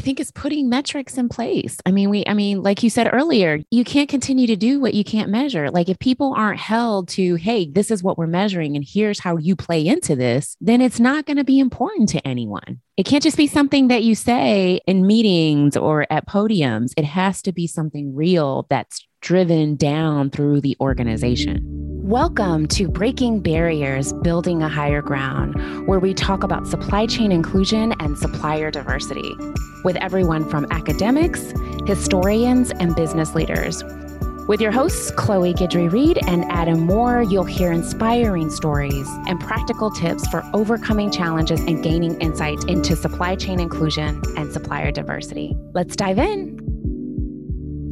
I think it's putting metrics in place. I mean, we, I mean, like you said earlier, you can't continue to do what you can't measure. Like if people aren't held to, hey, this is what we're measuring and here's how you play into this, then it's not going to be important to anyone. It can't just be something that you say in meetings or at podiums. It has to be something real that's driven down through the organization. Welcome to Breaking Barriers, Building a Hire Ground, where we talk about supply chain inclusion and supplier diversity with everyone from academics, historians, and business leaders. With your hosts, Chloe Guidry Reed and Adam Moore, you'll hear inspiring stories and practical tips for overcoming challenges and gaining insight into supply chain inclusion and supplier diversity. Let's dive in.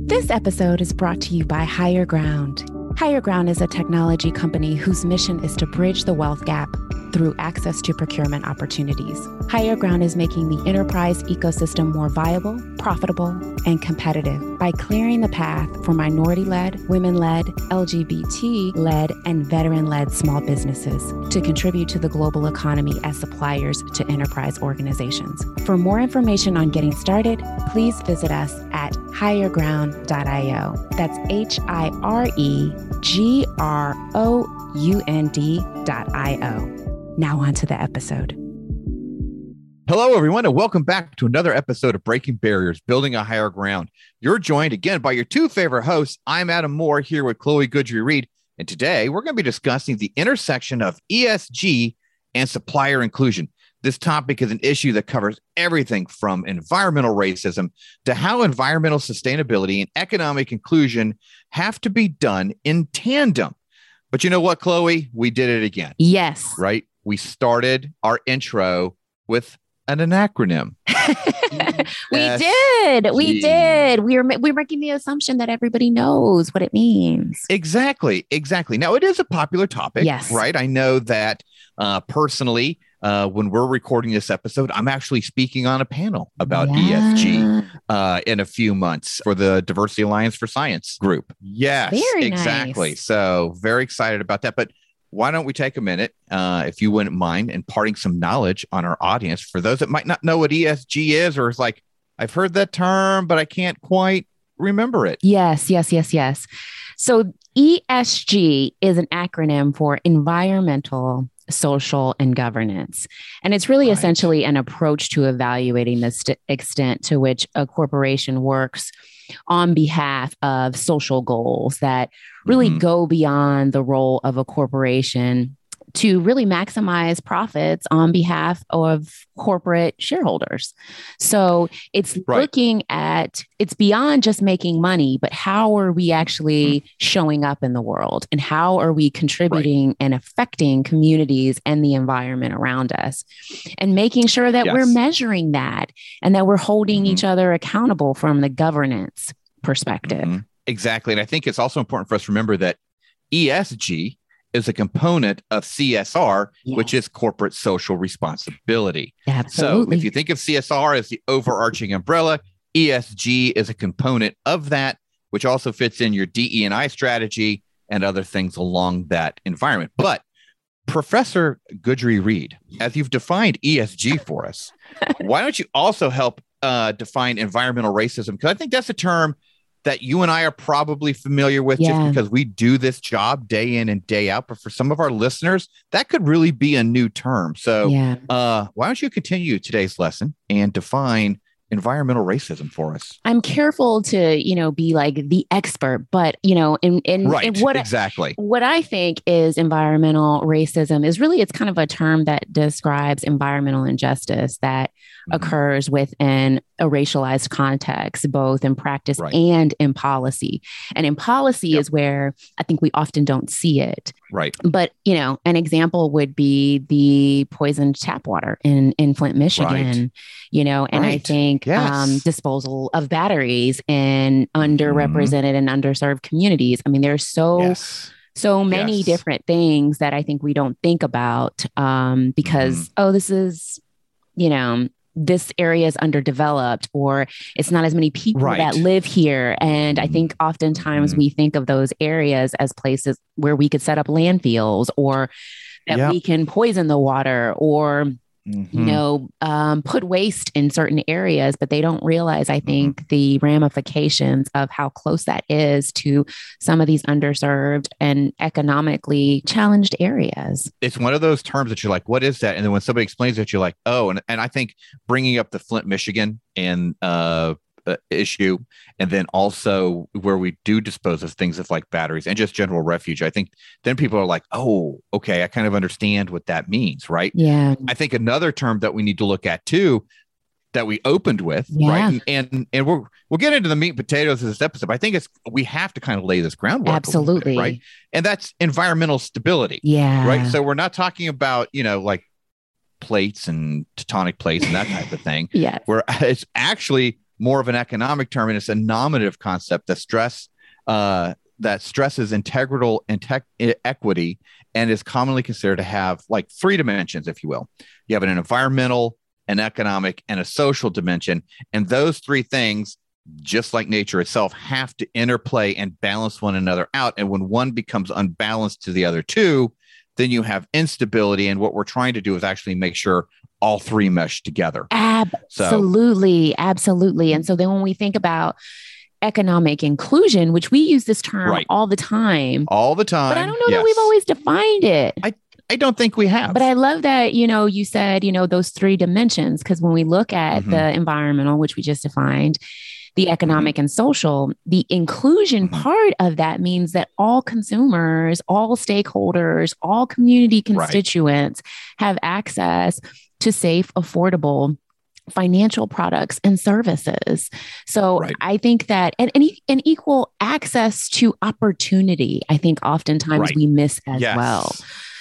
This episode is brought to you by Hire Ground. Hire Ground is a technology company whose mission is to bridge the wealth gap through access to procurement opportunities. Hire Ground is making the enterprise ecosystem more viable, profitable, and competitive by clearing the path for minority led, women led, LGBT led, and veteran led small businesses to contribute to the global economy as suppliers to enterprise organizations. For more information on getting started, please visit us at hireground.io. That's H I R E G R O U N D.io. Now, on to the episode. Hello, everyone, and welcome back to another episode of Breaking Barriers, Building a Hire Ground. You're joined again by your two favorite hosts. I'm Adam Moore here with Chloe Guidry Reed, and today we're going to be discussing the intersection of ESG and supplier inclusion. This topic is an issue that covers everything from environmental racism to how environmental sustainability and economic inclusion have to be done in tandem. But you know what, Chloe? We did it again. Yes. Right? We started our intro with an, acronym. we did. We did. We are we're making the assumption that everybody knows what it means. Exactly. Exactly. Now it is a popular topic. Yes. Right. I know that uh, personally, uh, when we're recording this episode, I'm actually speaking on a panel about yeah. ESG uh, in a few months for the Diversity Alliance for Science group. Yes, very exactly. Nice. So very excited about that. But why don't we take a minute, uh, if you wouldn't mind, imparting some knowledge on our audience for those that might not know what ESG is, or is like, I've heard that term, but I can't quite remember it. Yes, yes, yes, yes. So ESG is an acronym for environmental, social, and governance. And it's really right. essentially an approach to evaluating the st- extent to which a corporation works on behalf of social goals that really mm-hmm. go beyond the role of a corporation to really maximize profits on behalf of corporate shareholders. So it's right. looking at it's beyond just making money, but how are we actually mm-hmm. showing up in the world and how are we contributing right. and affecting communities and the environment around us and making sure that yes. we're measuring that and that we're holding mm-hmm. each other accountable from the governance perspective. Mm-hmm. Exactly. And I think it's also important for us to remember that ESG is a component of CSR, yes. which is corporate social responsibility. Absolutely. So if you think of CSR as the overarching umbrella, ESG is a component of that, which also fits in your DE and I strategy and other things along that environment. But Professor Guidry Reed, as you've defined ESG for us, why don't you also help uh, define environmental racism? Because I think that's a term that you and I are probably familiar with yeah. just because we do this job day in and day out. But for some of our listeners, that could really be a new term. So, yeah. uh, why don't you continue today's lesson and define environmental racism for us? I'm careful to, you know, be like the expert, but you know, in in, right, in what exactly what I think is environmental racism is really it's kind of a term that describes environmental injustice that mm-hmm. occurs within a racialized context, both in practice right. and in policy. And in policy yep. is where I think we often don't see it. Right. But you know, an example would be the poisoned tap water in in Flint, Michigan. Right. You know, and right. I think yes. um, disposal of batteries in underrepresented mm-hmm. and underserved communities. I mean, there's so. Yes so many yes. different things that I think we don't think about um, because, mm. oh, this is, you know, this area is underdeveloped or it's not as many people right. that live here. And I think oftentimes mm-hmm. we think of those areas as places where we could set up landfills or that yep. we can poison the water or you know, um, put waste in certain areas, but they don't realize, I think, the ramifications of how close that is to some of these underserved and economically challenged areas. it's one of those terms that you're like, what is that? And then when somebody explains it, you're like, oh, and, and I think bringing up the Flint, Michigan and uh, uh, issue, and then also where we do dispose of things of like batteries and just general refuge, I think then people are like, oh, okay, I kind of understand what that means, right? Yeah. I think another term that we need to look at too that we opened with, Yeah. right? And, and and we're we'll get into the meat and potatoes of this episode. But I think it's we have to kind of lay this groundwork, a little bit, Absolutely. right? And that's environmental stability Yeah. right? So we're not talking about, you know, like plates and tectonic plates and that type of thing. yeah, Where it's actually more of an economic term and it's a nominative concept that stress uh, that stresses integral equity and is commonly considered to have like three dimensions, if you will. You have an environmental, an economic, and a social dimension, and those three things. Just like nature itself, have to interplay and balance one another out. And when one becomes unbalanced to the other two, then you have instability. And what we're trying to do is actually make sure all three mesh together. Absolutely. Absolutely. And so then when we think about economic inclusion, which we use this term Right. all the time, All the time. but I don't know that we've always defined it. I I don't think we have. But I love that, you know, you said, you know, those three dimensions, because when we look at Mhm. the environmental, which we just defined, the economic and social, the inclusion Mhm. part of that means that all consumers, all stakeholders, all community Right. constituents have access to safe, affordable financial products and services. So Right. I think that and, and, and equal access to opportunity, I think oftentimes Right. we miss as yes. well.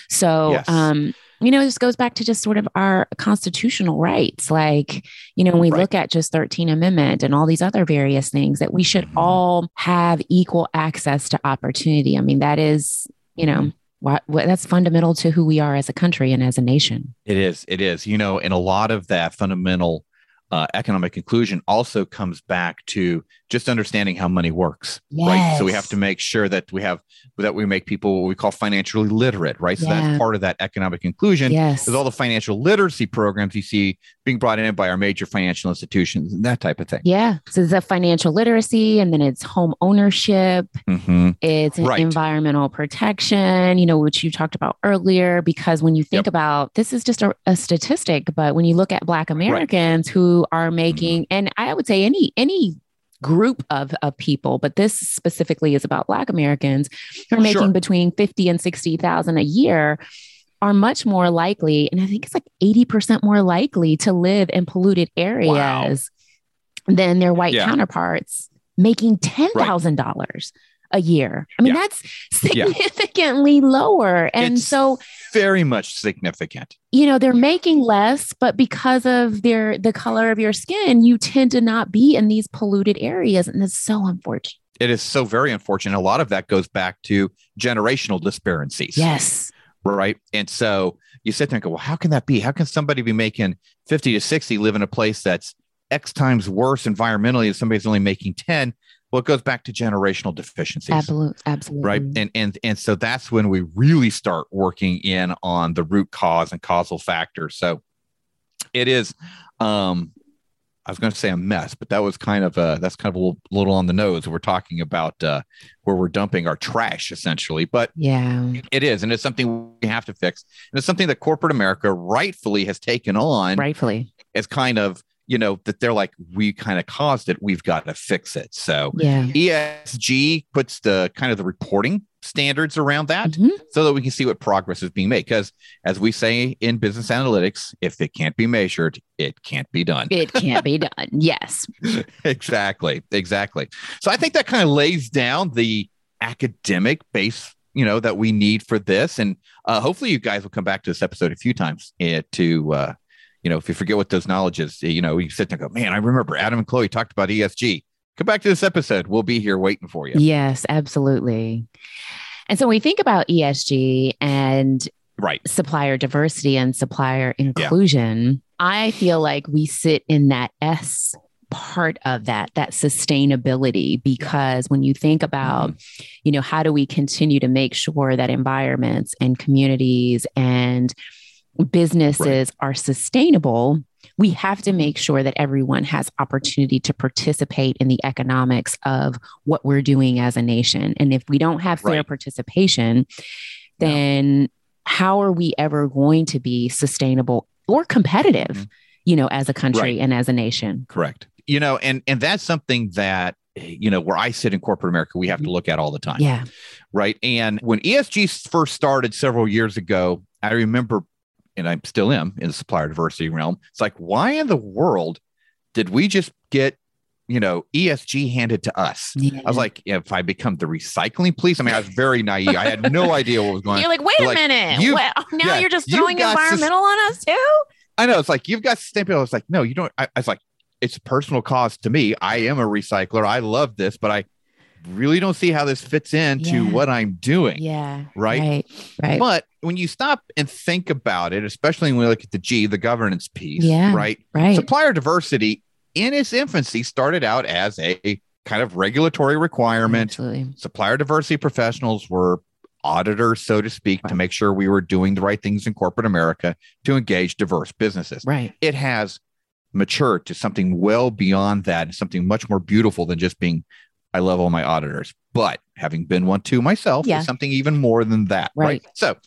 So, Yes. um, you know, this goes back to just sort of our constitutional rights. Like, you know, when we Right. look at just 13 Amendment and all these other various things, that we should Mhm. all have equal access to opportunity. I mean, that is, you know, That's fundamental to who we are as a country and as a nation. It is. It is. You know, and a lot of that fundamental uh, economic inclusion also comes back to just understanding how money works, right? So we have to make sure that we have that we make people what we call financially literate, right? So Yeah. that's part of that economic inclusion. Yes. Is all the financial literacy programs you see being brought in by our major financial institutions and that type of thing. yeah. So it's a financial literacy and then it's home ownership. Mhm. It's Right. environmental protection, you know, which you talked about earlier. Because when you think Yep. about this, is just a, a statistic, but when you look at Black Americans who are making, Mm-hmm. and I would say any any group of, of people, but this specifically is about Black Americans who are making Sure. between fifty and sixty thousand a year. Are much more likely, and I think it's like 80% more likely to live in polluted areas than their white Yeah. counterparts making $10,000 a year. I mean, Yeah. that's significantly lower. And It's so, very much significant. you know, they're making less, but because of their the color of your skin, you tend to not be in these polluted areas. And it's so unfortunate. It is so very unfortunate. A lot of that goes back to generational disparities. Yes. Right? And so you sit there and go, well, how can that be? How can somebody be making 50 to 60 live in a place that's X times worse environmentally and somebody's only making 10? Well, it goes back to generational deficiencies. Absolutely. Absolutely. Right. And and and so that's when we really start working in on the root cause and causal factors. So it is um I was going to say a mess, but that was kind of uh that's kind of a little, little on the nose. We're talking about uh where we're dumping our trash essentially. But Yeah. it is, and it's something we have to fix. And it's something that corporate America rightfully has taken on Rightfully. as kind of, you know, that they're like, we kind of caused it. We've got to fix it. So Yeah. ESG puts the kind of the reporting standards around that Mhm. so that we can see what progress is being made. Because as we say in business analytics, if it can't be measured, it can't be done. It can't be done. Yes. exactly exactly so i think that kind of lays down the academic base you know that we need for this and uh, hopefully you guys will come back to this episode a few times uh, to uh, you know if you forget what those knowledge is you know you sit there and go man i remember adam and chloe talked about esg come back to this episode. We'll be here waiting for you. Yes, absolutely. And so when we think about ESG and right. supplier diversity and supplier inclusion, I feel like we sit in that S part of that that sustainability because when you think about mm-hmm. you know how do we continue to make sure that environments and communities and businesses are sustainable, we have to make sure that everyone has opportunity to participate in the economics of what we're doing as a nation. And if we don't have fair Right. participation, then how are we ever going to be sustainable or competitive, Mhm. you know, as a country Right. and as a nation? Correct. You know, and and that's something that you know where I sit in corporate America, we have to look at all the time. Yeah. right? And when ESG first started several years ago, I remember, and I still am in the supplier diversity realm. It's like, why in the world did we just get, you know, ESG handed to us? yeah. I was like, if I become the recycling police, I mean, I was very naive. I had no idea what was going You're on. like, wait a like, minute. you- well, now yeah, you're just throwing got sus- environmental on us too? I know it's like you've got sustainability. It's like, no, you don't. I, I was like, it's a personal cause to me. I am a recycler. I love this, but I really don't see how this fits into Yeah. what I'm doing. Yeah. Right. Right. Right. But when you stop and think about it, especially when we look at the G, the governance piece, Yeah. right? right. Supplier diversity in its infancy started out as a kind of regulatory requirement. Absolutely. Supplier diversity professionals were auditors, so to speak, to make sure we were doing the right things in corporate America to engage diverse businesses. Right. It has matured to something well beyond that, something much more beautiful than just being, I love all my auditors. But having been one too myself, Yeah. is something even more than that. Right. So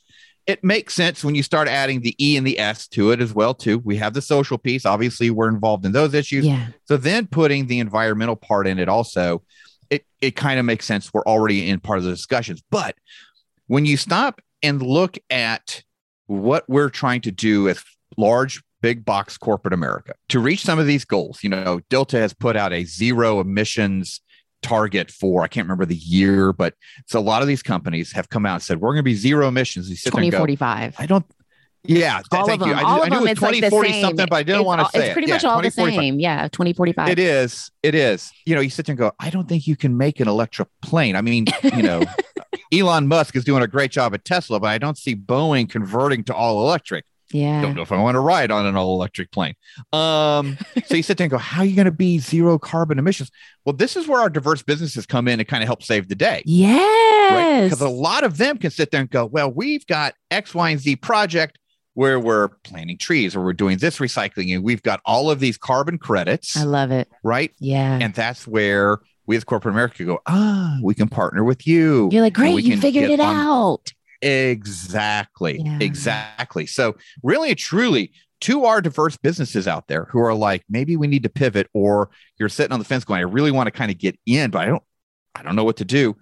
it makes sense when you start adding the E and the S to it as well, too. We have the social piece. Obviously, we're involved in those issues. Yeah. So then putting the environmental part in it also, it it kind of makes sense. We're already in part of the discussions. But when you stop and look at what we're trying to do as large big box corporate America to reach some of these goals, you know, Delta has put out a zero emissions target for I can't remember the year, but so a lot of these companies have come out and said we're going to be zero emissions. You sit there and go, 2045. I don't. Yeah, all thank of you. them. I, all I of them. it was It's like the same. something, but I didn't want to say It's it. pretty Yeah, much all the same. Yeah. 2045. It is. It is. You know, you sit there and go, I don't think you can make an electric plane. I mean, you know, Elon Musk is doing a great job at Tesla, but I don't see Boeing converting to all electric. Yeah. Don't know if I want to ride on an all electric plane. Um, so you sit there and go, how are you going to be zero carbon emissions? Well, this is where our diverse businesses come in and kind of help save the day. Yes. Because a lot of them can sit there and go, well, we've got X, Y, and Z project where we're planting trees or we're doing this recycling and we've got all of these carbon credits, I love it. right? Yeah. And that's where we as corporate America go, ah, we can partner with you. You're like, great, you figured it on- out. Exactly. Yeah. Exactly. So really and truly, to our diverse businesses out there who are like, maybe we need to pivot, or you're sitting on the fence going, I really want to kind of get in, but I don't, I don't know what to do.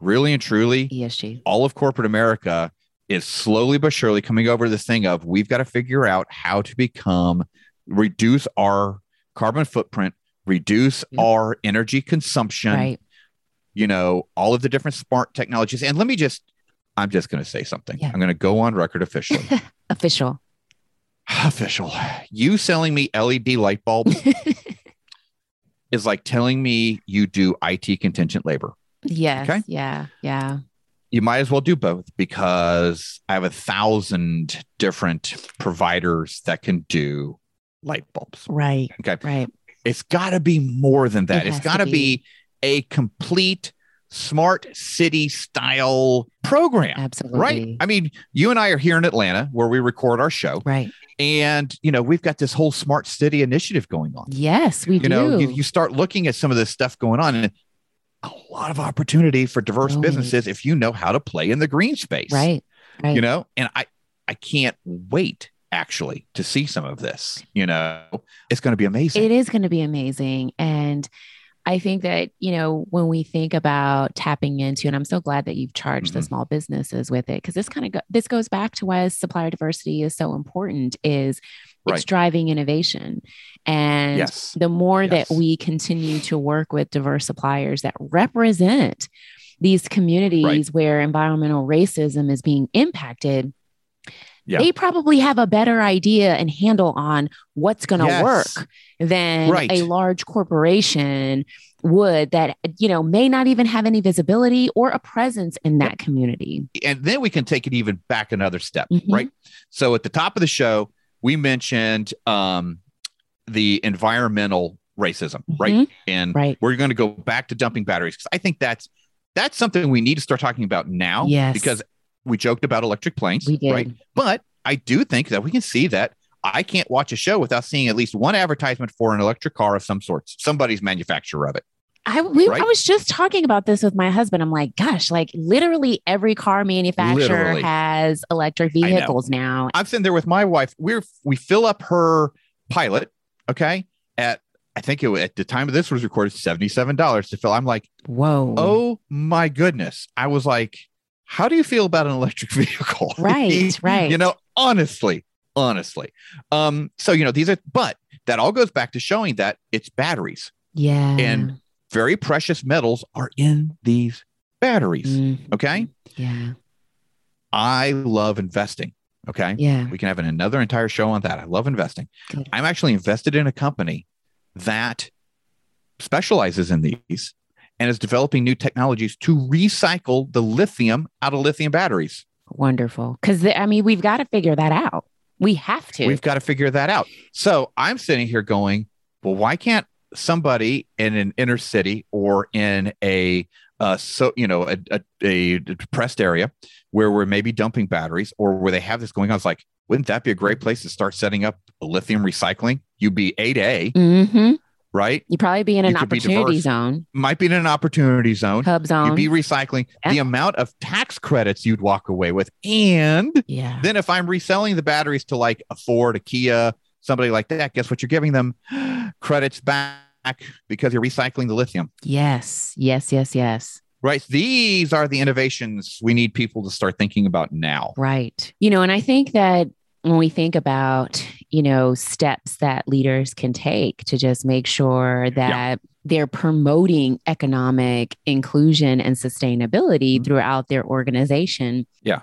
Really and truly, ESG. all of corporate America is slowly but surely coming over this thing of we've got to figure out how to become reduce our carbon footprint, reduce our energy consumption, Right. you know, all of the different smart technologies. And let me just, I'm just going to say something. Yeah. I'm going to go on record officially. Official. Official. You selling me LED light bulbs is like telling me you do IT contingent labor. yes. Okay. Yeah. Yeah. you might as well do both because I have a thousand different providers that can do light bulbs. Right. Okay. Right. It's got to be more than that. It It's has got to be. be. a complete smart city style program. Absolutely. Right. I mean, you and I are here in Atlanta where we record our show, Right. and you know we've got this whole smart city initiative going on. Yes, we You do. know, you, you start looking at some of this stuff going on, and a lot of opportunity for diverse Always. businesses if you know how to play in the green space. right. Right. you know and i i can't wait actually to see some of this you know it's going to be amazing It is going to be amazing. And I think that, you know, when we think about tapping into, and I'm so glad that you've charged the Mhm. small businesses with it, because this kind of go, this goes back to why supplier diversity is so important is it's driving innovation. And yes the more Yes. that we continue to work with diverse suppliers that represent these communities where environmental racism is being impacted, Yeah. they probably have a better idea and handle on what's going to Yes. work than Right. a large corporation would that you know may not even have any visibility or a presence in that community. and then we can take it even back another step Mhm. right so at the top of the show we mentioned um the environmental racism right Mhm. and Right. we're going to go back to dumping batteries because i think that's that's something we need to start talking about now Yes. because we joked about electric planes right but I do think that we can see that I can't watch a show without seeing at least one advertisement for an electric car of some sort, somebody's manufacturer of it. I we, Right? I was just talking about this with my husband. I'm like, gosh, like literally every car manufacturer Literally. has electric vehicles now. I'm sitting there with my wife. We're we fill up her pilot, okay, at I think it at the time of this was recorded seventy seven dollars to fill. I'm like, Whoa. oh my goodness. I was like, how do you feel about an electric vehicle? Right, right. You know, honestly, honestly. Um, so you know, these are, but that all goes back to showing that it's batteries. yeah. and Very precious metals are in these batteries. Mhm. Okay. Yeah. I love investing. Okay. Yeah. We can have an, another entire show on that. I love investing. Good. I'm actually invested in a company that specializes in these and is developing new technologies to recycle the lithium out of lithium batteries. Wonderful. Because I mean, we've got to figure that out. We have to. We've got to figure that out. So I'm sitting here going, well, why can't somebody in an inner city or in a uh, so you know a, a, a depressed area where we're maybe dumping batteries or where they have this going on? It's like, wouldn't that be a great place to start setting up a lithium recycling? You'd be A to A, hmm right? You'd probably be in an opportunity zone, Might be in an opportunity zone. HUBZone. You'd be recycling the amount of tax credits you'd walk away with. And yeah. then if I'm reselling the batteries to like a Ford, a Kia, somebody like that, guess what you're giving them? Credits back because you're recycling the lithium. Yes. Yes. Yes. Yes. Right. These are the innovations we need people to start thinking about now. Right. You know, and I think that when we think about, you know, steps that leaders can take to just make sure that they're promoting economic inclusion and sustainability Mhm. throughout their organization. Yeah.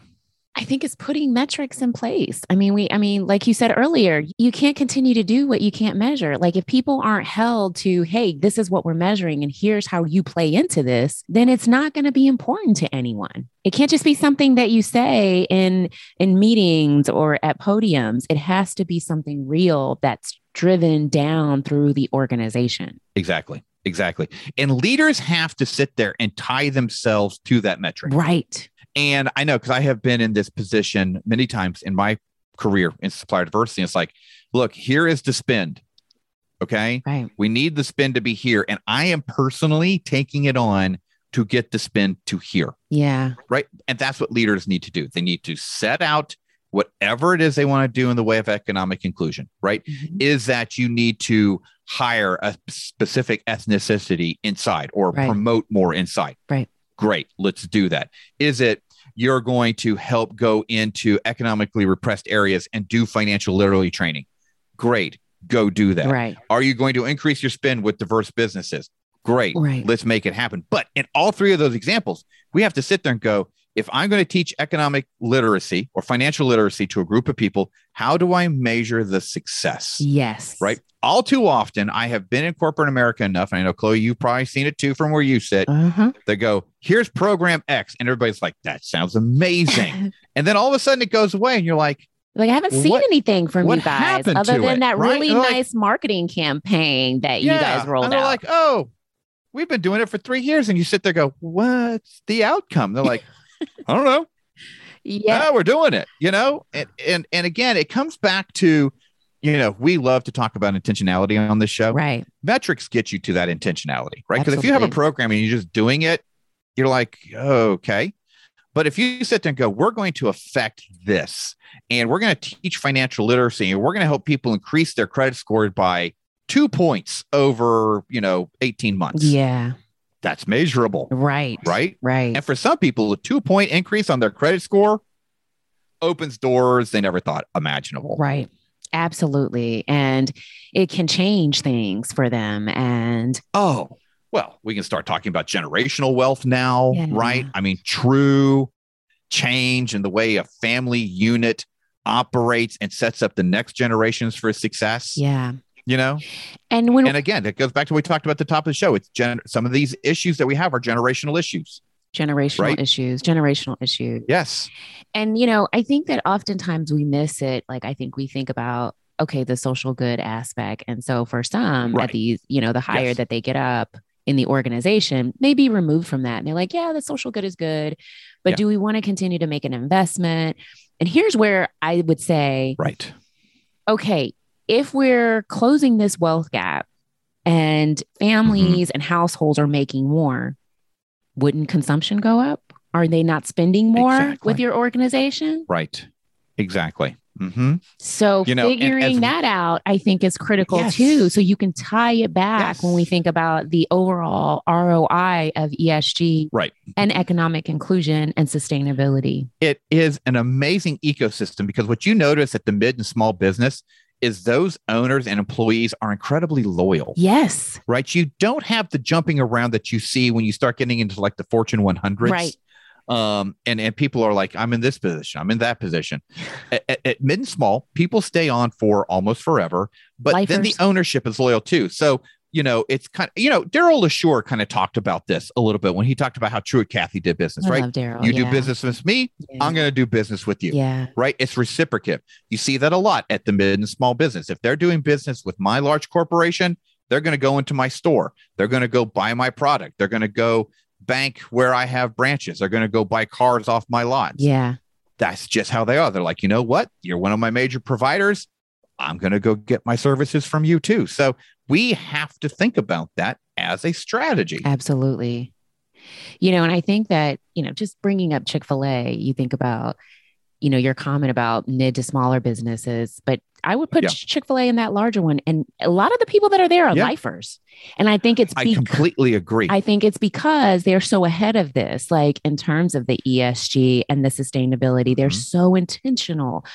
I think it's putting metrics in place. I mean, we, I mean, like you said earlier, you can't continue to do what you can't measure. Like if people aren't held to, hey, this is what we're measuring and here's how you play into this, then it's not going to be important to anyone. It can't just be something that you say in in meetings or at podiums. It has to be something real that's driven down through the organization. Exactly. Exactly. And leaders have to sit there and tie themselves to that metric. Right. And I know because I have been in this position many times in my career in supplier diversity. It's like, look, here is the spend. Okay. Right. We need the spend to be here. And I am personally taking it on to get the spend to here. Yeah. Right. And that's what leaders need to do. They need to set out whatever it is they want to do in the way of economic inclusion. Right. Mhm. Is that you need to hire a specific ethnicity inside or Right. promote more inside. Right. Great. Let's do that. Is it you're going to help go into economically repressed areas and do financial literacy training? Great. Go do that. Right. Are you going to increase your spend with diverse businesses? Great. Right. Let's make it happen. But in all three of those examples, we have to sit there and go, if I'm going to teach economic literacy or financial literacy to a group of people, how do I measure the success? Yes. Right. All too often, I have been in corporate America enough, and I know Chloe, you've probably seen it too from where you sit. Uh-huh. They go, here's program X, and everybody's like, that sounds amazing. and then all of a sudden it goes away, and you're like, Like I haven't seen What- anything from you guys other than it, that right? really they're like- nice marketing campaign that you guys rolled out. and they're out. like, oh, we've been doing it for three years. And you sit there and go, what's the outcome? They're like, I don't know. yeah. Yeah, we're doing it, you know? And, and, and again, it comes back to, you know, we love to talk about intentionality on this show. Right. Metrics get you to that intentionality, right? Because if you have a program and you're just doing it, you're like, okay. But if you sit there and go, we're going to affect this and we're going to teach financial literacy and we're going to help people increase their credit score by two points over, you know, 18 months. Yeah. That's measurable, Right. right? Right. And for some people, a two point increase on their credit score opens doors they never thought imaginable. Right. Absolutely. And it can change things for them. And Oh, well, we can start talking about generational wealth now, Yeah. right? I mean, true change in the way a family unit operates and sets up the next generations for success. yeah. You know, And when and again, it goes back to what we talked about at the top of the show. It's gen- some of these issues that we have are generational issues. Generational right? issues, generational issues. Yes. And, you know, I think that oftentimes we miss it. Like, I think we think about, okay, the social good aspect. And so for some, Right. at these, you know, the higher Yes. that they get up in the organization may be removed from that. And they're like, yeah, the social good is good, but Yeah. do we want to continue to make an investment? And here's where I would say, Right. okay, if we're closing this wealth gap and mm-hmm. families and households are making more, wouldn't consumption go up? Are they not spending more Exactly. with your organization? Right. Exactly. hmm So You know, figuring as- that out, I think is critical Yes. too. So you can tie it back Yes. when we think about the overall ROI of ESG Right. and economic inclusion and sustainability. It is an amazing ecosystem because what you notice at the mid and small business is those owners and employees are incredibly loyal, Yes. right? You don't have the jumping around that you see when you start getting into like the Fortune 100s. Right. Um, and, and people are like, I'm in this position, I'm in that position. At, at- at mid and small, people stay on for almost forever, but then the ownership is loyal too. So, you know, it's kind of, you know, Daryl LaShore kind of talked about this a little bit when he talked about how Truett Cathy did business, I right? Daryl. you yeah. do business with me, Yeah. I'm going to do business with you. yeah. Right. It's reciprocative. You see that a lot at the mid and small business. If they're doing business with my large corporation, they're going to go into my store. They're going to go buy my product. They're going to go bank where I have branches. They're going to go buy cars off my lot. Yeah. That's just how they are. They're like, you know what? You're one of my major providers. I'm going to go get my services from you too. So we have to think about that as a strategy. Absolutely. You know, and I think that, you know, just bringing up Chick fil A, you think about, you know, your comment about mid to smaller businesses, but I would put Yeah. Chick fil A in that larger one. And a lot of the people that are there are Yeah. lifers. And I think it's I completely agree. I think it's because they're so ahead of this, like in terms of the ESG and the sustainability. They're Mhm. so intentional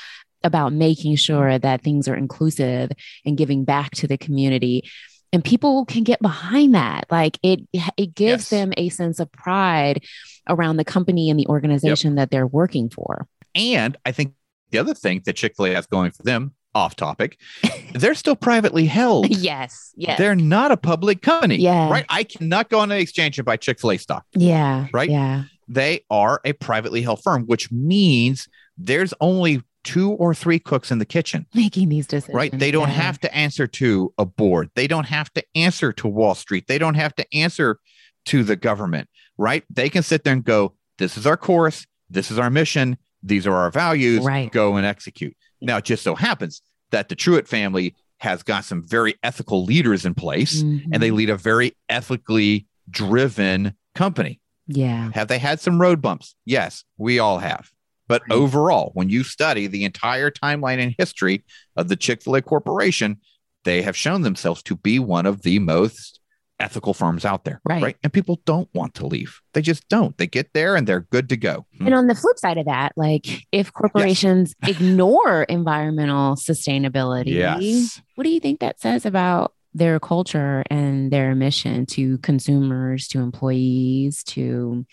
about making sure that things are inclusive and giving back to the community. And people can get behind that. Like it, it gives Yes. them a sense of pride around the company and the organization that they're working for. And I think the other thing that Chick fil A has going for them, off topic, they're still privately held. yes. Yes. They're not a public company. Yeah. Right. I cannot go on an exchange and buy Chick fil A stock. yeah. Right? Yeah. They are a privately held firm, which means there's only two or three cooks in the kitchen. Making these decisions. right? They don't yeah. have to answer to a board. They don't have to answer to Wall Street. They don't have to answer to the government, right? They can sit there and go, this is our course. This is our mission. These are our values. Right. Go and execute. Now, it just so happens that the Truett family has got some very ethical leaders in place and they Mhm. lead a very ethically driven company. yeah. Have they had some road bumps? Yes, we all have. But Right. overall, when you study the entire timeline and history of the Chick fil A Corporation, they have shown themselves to be one of the most ethical firms out there. Right. And people don't want to leave. They just don't. They get there and they're good to go. Hmm. And on the flip side of that, like if corporations ignore environmental sustainability, Yes. what do you think that says about their culture and their mission to consumers, to employees, to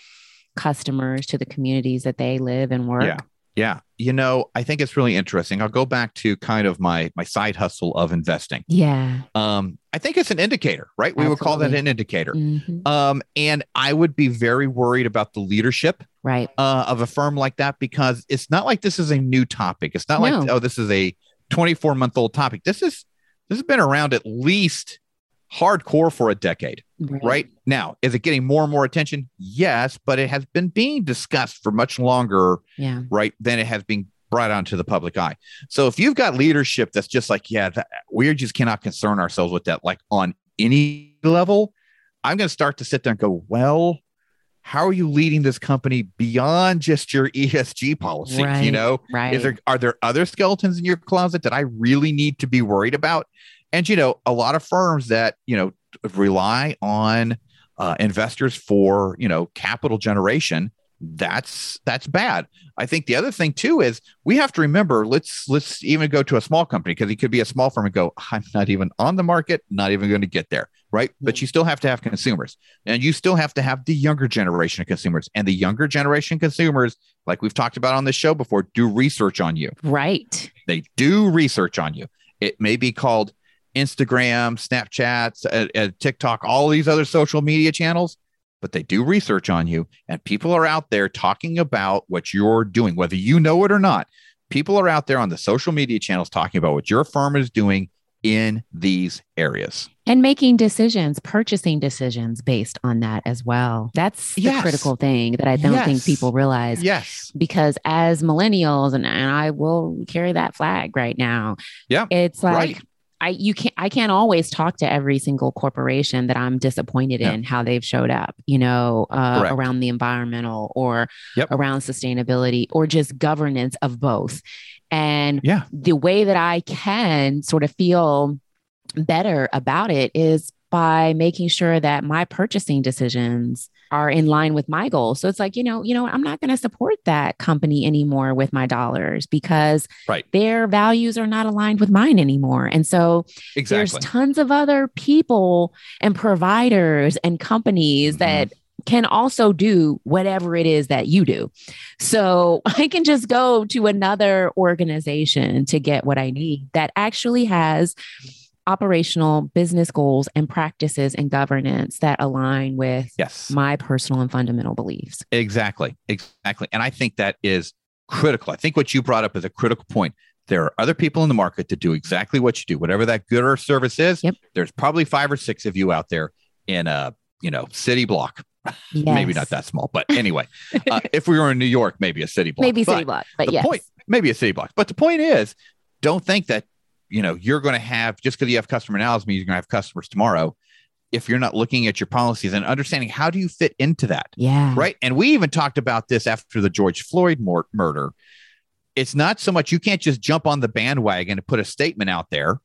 customers, to the communities that they live and work? Yeah. Yeah. You know, I think it's really interesting. I'll go back to kind of my my side hustle of investing. Yeah. Um, I think it's an indicator, right? We would call that an indicator. Mhm. Um, and I would be very worried about the leadership Right. uh, of a firm like that because it's not like this is a new topic. It's not like oh, this is a 24 month old topic. This is this has been around at least hardcore for a decade, right? Now, is it getting more and more attention? Yes, but it has been being discussed for much longer, Yeah. right, than it has been brought onto the public eye. So if you've got leadership that's just like, yeah, that, we just cannot concern ourselves with that, like on any level, I'm going to start to sit there and go, well, how are you leading this company beyond just your ESG policies? You know, Right. is there are there other skeletons in your closet that I really need to be worried about? And you know, a lot of firms that you know rely on uh, investors for you know capital generation. That's that's bad. I think the other thing too is we have to remember. Let's let's even go to a small company because it could be a small firm and go, I'm not even on the market, not even going to get there, right? But you still have to have consumers, and you still have to have the younger generation of consumers, and the younger generation consumers, like we've talked about on this show before, do research on you. right. They do research on you. It may be called Instagram, Snapchat, uh, uh, TikTok, all these other social media channels, but they do research on you. And people are out there talking about what you're doing, whether you know it or not. People are out there on the social media channels talking about what your firm is doing in these areas. and making decisions, purchasing decisions based on that as well. That's the Yes. critical thing that I don't think people realize. Yes. Because as millennials, and, and I will carry that flag right now. Yeah. It's like Right. I you can't I can't always talk to every single corporation that I'm disappointed Yeah. in how they've showed up, you know, uh, around the environmental or Yep. around sustainability or just governance of both. And Yeah. the way that I can sort of feel better about it is by making sure that my purchasing decisions are in line with my goals. So it's like, you know, you know, I'm not going to support that company anymore with my dollars because Right. their values are not aligned with mine anymore. And so Exactly. there's tons of other people and providers and companies Mhm. that can also do whatever it is that you do. So I can just go to another organization to get what I need that actually has operational business goals and practices and governance that align with yes. my personal and fundamental beliefs. Exactly. Exactly. And I think that is critical. I think what you brought up is a critical point. There are other people in the market that do exactly what you do, whatever that good or service is. Yep. There's probably five or six of you out there in a you know city block. Maybe not that small, but anyway, uh, if we were in New York, maybe a city block. Maybe But city block, but the yes. point, maybe a city block. But the point is, don't think that you know you're going to have just because you have customer now doesn't mean you're going to have customers tomorrow. If you're not looking at your policies and understanding how do you fit into that, Yeah. right? And we even talked about this after the George Floyd mor- murder. It's not so much you can't just jump on the bandwagon and put a statement out there,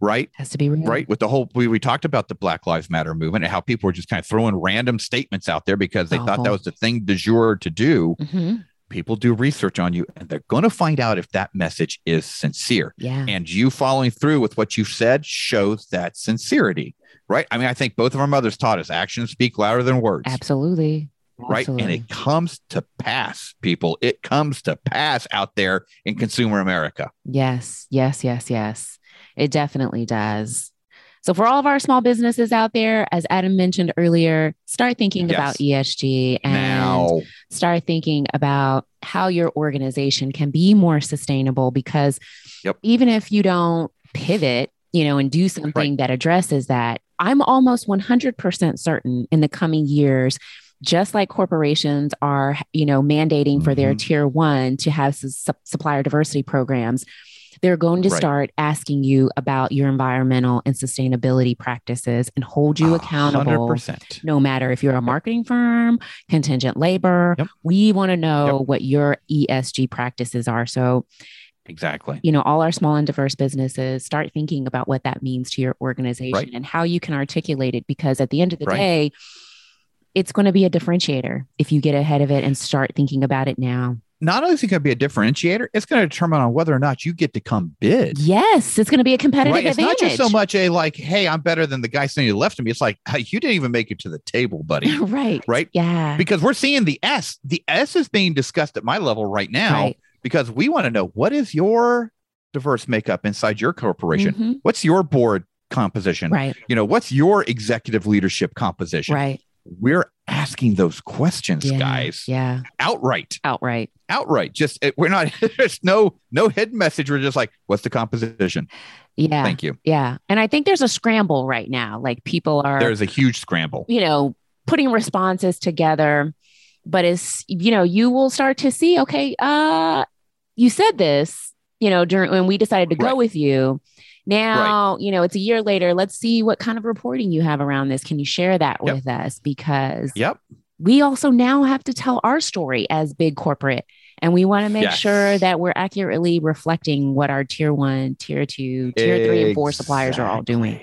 right? Has to be real. Right. With the whole, we, we talked about the Black Lives Matter movement and how people were just kind of throwing random statements out there because they thought that was the thing du jour to do. Mhm. People do research on you and they're going to find out if that message is sincere. Yeah. And you following through with what you've said shows that sincerity, right? I mean, I think both of our mothers taught us actions speak louder than words Absolutely. right? And it comes to pass, people. It comes to pass out there in consumer America. Yes, yes, yes, yes. It definitely does. So, for all of our small businesses out there, as Adam mentioned earlier, start thinking Yes. about ESG and now, start thinking about how your organization can be more sustainable. Because Yep. even if you don't pivot, you know, and do something that addresses that, I'm almost 100% certain in the coming years. Just like corporations are, you know, mandating for their Mhm. tier one to have su- supplier diversity programs, they're going to Right. start asking you about your environmental and sustainability practices and hold you accountable 100%. no matter if you're a marketing firm, contingent labor, Yep. we want to know what your ESG practices are. So, Exactly. you know, all our small and diverse businesses start thinking about what that means to your organization Right. and how you can articulate it because at the end of the Right. day, it's going to be a differentiator if you get ahead of it and start thinking about it now. Not only is it going to be a differentiator, it's going to determine on whether or not you get to come bid. Yes, it's going to be a competitive Right. It's advantage. not just so much a like, hey, I'm better than the guy sitting to the left of me. It's like, hey, you didn't even make it to the table, buddy. right. right? Yeah. Because we're seeing the S. The S is being discussed at my level right now Right. because we want to know what is your diverse makeup inside your corporation? Mhm. What's your board composition? Right. You know, what's your executive leadership composition? Right. We're asking those questions, Yeah. guys, Yeah. outright, Outright. outright. Just we're not. There's no no hidden message. We're just like, what's the composition? Yeah. Thank you. Yeah. And I think there's a scramble right now. Like people are, There's a huge scramble. you know, putting responses together. But it's, you know, you will start to see, okay, uh, you said this, you know, during when we decided to go with you. Now, you know, it's a year later. Let's see what kind of reporting you have around this. Can you share that Yep. with us? Because Yep. we also now have to tell our story as big corporate. And we want to make Yes. sure that we're accurately reflecting what our tier one, tier two, tier three, and four suppliers are all doing.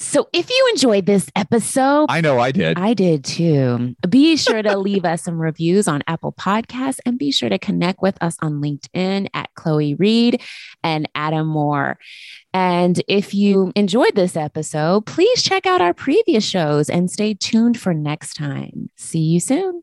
So if you enjoyed this episode, I know I did. I did too. Be sure to leave us some reviews on Apple Podcasts and be sure to connect with us on LinkedIn at Chloe Reed and Adam Moore. And if you enjoyed this episode, please check out our previous shows and stay tuned for next time. See you soon.